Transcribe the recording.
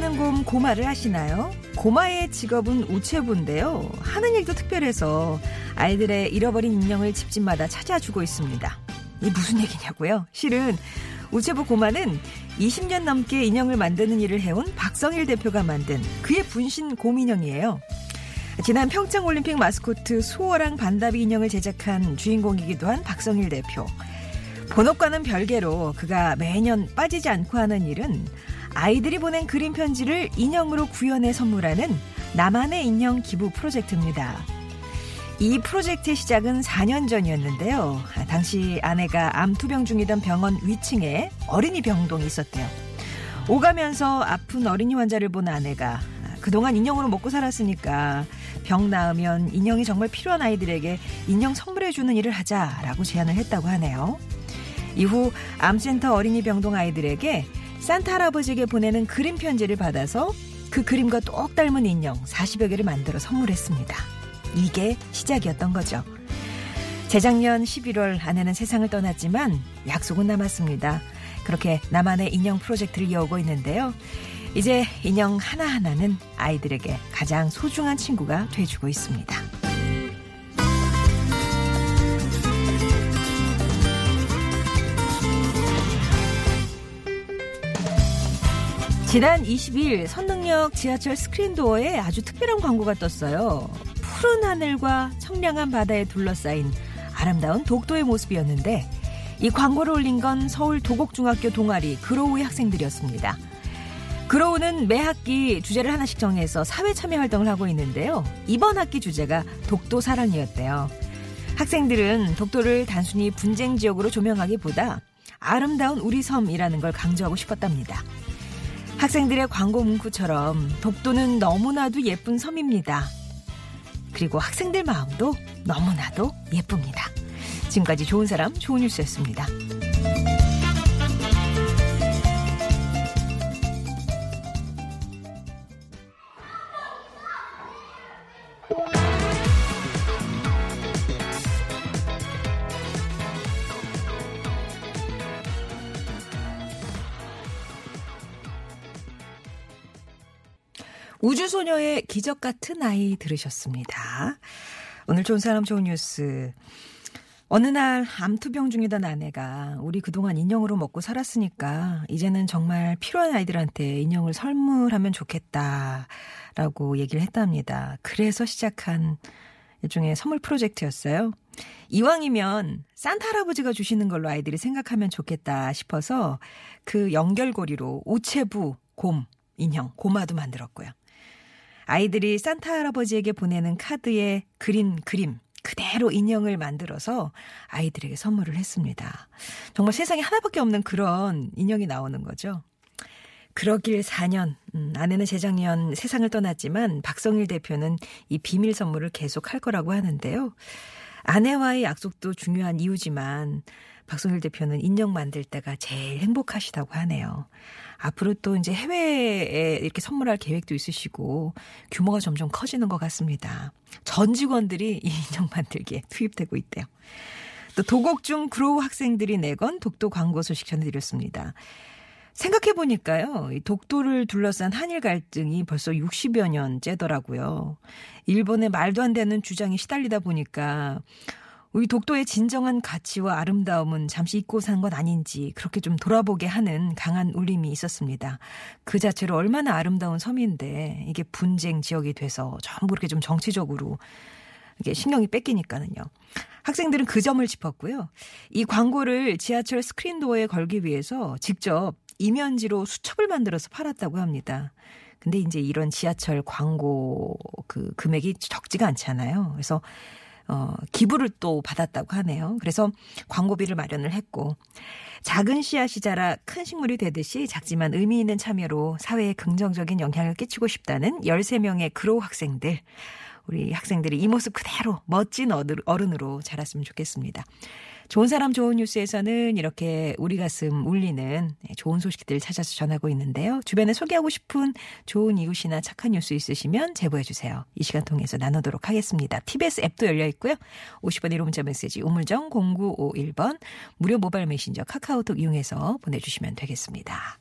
사는 곰 고마를 아시나요? 고마의 직업은 우체부인데요. 하는 일도 특별해서 아이들의 잃어버린 인형을 집집마다 찾아주고 있습니다. 이 무슨 얘기냐고요? 실은 우체부 고마는 20년 넘게 인형을 만드는 일을 해온 박성일 대표가 만든 그의 분신 곰인형이에요. 지난 평창올림픽 마스코트 수호랑 반다비 인형을 제작한 주인공이기도 한 박성일 대표. 본업과는 별개로 그가 매년 빠지지 않고 하는 일은 아이들이 보낸 그림 편지를 인형으로 구현해 선물하는 나만의 인형 기부 프로젝트입니다. 이 프로젝트의 시작은 4년 전이었는데요. 당시 아내가 암투병 중이던 병원 위층에 어린이 병동이 있었대요. 오가면서 아픈 어린이 환자를 본 아내가 그동안 인형으로 먹고 살았으니까 병 나으면 인형이 정말 필요한 아이들에게 인형 선물해주는 일을 하자라고 제안을 했다고 하네요. 이후 암센터 어린이 병동 아이들에게 산타 할아버지에게 보내는 그림 편지를 받아서 그 그림과 똑 닮은 인형 40여 개를 만들어 선물했습니다. 이게 시작이었던 거죠. 재작년 11월 아내는 세상을 떠났지만 약속은 남았습니다. 그렇게 나만의 인형 프로젝트를 이어오고 있는데요. 이제 인형 하나하나는 아이들에게 가장 소중한 친구가 돼주고 있습니다. 지난 20일 선능력 지하철 스크린도어에 아주 특별한 광고가 떴어요. 푸른 하늘과 청량한 바다에 둘러싸인 아름다운 독도의 모습이었는데 이 광고를 올린 건 서울 도곡중학교 동아리 그로우의 학생들이었습니다. 그로우는 매 학기 주제를 하나씩 정해서 사회 참여 활동을 하고 있는데요. 이번 학기 주제가 독도 사랑이었대요. 학생들은 독도를 단순히 분쟁 지역으로 조명하기보다 아름다운 우리 섬이라는 걸 강조하고 싶었답니다. 학생들의 광고 문구처럼 독도는 너무나도 예쁜 섬입니다. 그리고 학생들 마음도 너무나도 예쁩니다. 지금까지 좋은 사람, 좋은 뉴스였습니다. 우주소녀의 기적 같은 아이 들으셨습니다. 오늘 좋은 사람 좋은 뉴스. 어느 날 암투병 중이던 아내가 우리 그동안 인형으로 먹고 살았으니까 이제는 정말 필요한 아이들한테 인형을 선물하면 좋겠다라고 얘기를 했답니다. 그래서 시작한 일종의 선물 프로젝트였어요. 이왕이면 산타 할아버지가 주시는 걸로 아이들이 생각하면 좋겠다 싶어서 그 연결고리로 우체부 곰 인형 고마도 만들었고요. 아이들이 산타 할아버지에게 보내는 카드에 그린 그림 그대로 인형을 만들어서 아이들에게 선물을 했습니다. 정말 세상에 하나밖에 없는 그런 인형이 나오는 거죠. 그러길 4년, 음, 아내는 재작년 세상을 떠났지만 박성일 대표는 이 비밀 선물을 계속 할 거라고 하는데요. 아내와의 약속도 중요한 이유지만 박성일 대표는 인형 만들 때가 제일 행복하시다고 하네요. 앞으로 또 이제 해외에 이렇게 선물할 계획도 있으시고 규모가 점점 커지는 것 같습니다. 전 직원들이 이 인형 만들기에 투입되고 있대요. 또 도곡중 그로우 학생들이 내건 독도 광고 소식 전해드렸습니다. 생각해보니까요, 이 독도를 둘러싼 한일 갈등이 벌써 60여 년째더라고요. 일본의 말도 안 되는 주장이 시달리다 보니까 우리 독도의 진정한 가치와 아름다움은 잠시 잊고 산 건 아닌지 그렇게 좀 돌아보게 하는 강한 울림이 있었습니다. 그 자체로 얼마나 아름다운 섬인데 이게 분쟁 지역이 돼서 전부 이렇게 좀 정치적으로 이게 신경이 뺏기니까는요. 학생들은 그 점을 짚었고요. 이 광고를 지하철 스크린 도어에 걸기 위해서 직접 이면지로 수첩을 만들어서 팔았다고 합니다. 근데 이제 이런 지하철 광고 그 금액이 적지가 않잖아요. 그래서 어, 기부를 또 받았다고 하네요. 그래서 광고비를 마련을 했고 작은 씨앗이 자라 큰 식물이 되듯이 작지만 의미 있는 참여로 사회에 긍정적인 영향을 끼치고 싶다는 13명의 그로 학생들 우리 학생들이 이 모습 그대로 멋진 어른으로 자랐으면 좋겠습니다. 좋은 사람 좋은 뉴스에서는 이렇게 우리 가슴 울리는 네, 좋은 소식들 찾아서 전하고 있는데요. 주변에 소개하고 싶은 좋은 이웃이나 착한 뉴스 있으시면 제보해 주세요. 이 시간 통해서 나누도록 하겠습니다. TBS 앱도 열려 있고요. 50번 1호 문자 메시지 우물정 0951번 무료 모바일 메신저 카카오톡 이용해서 보내주시면 되겠습니다.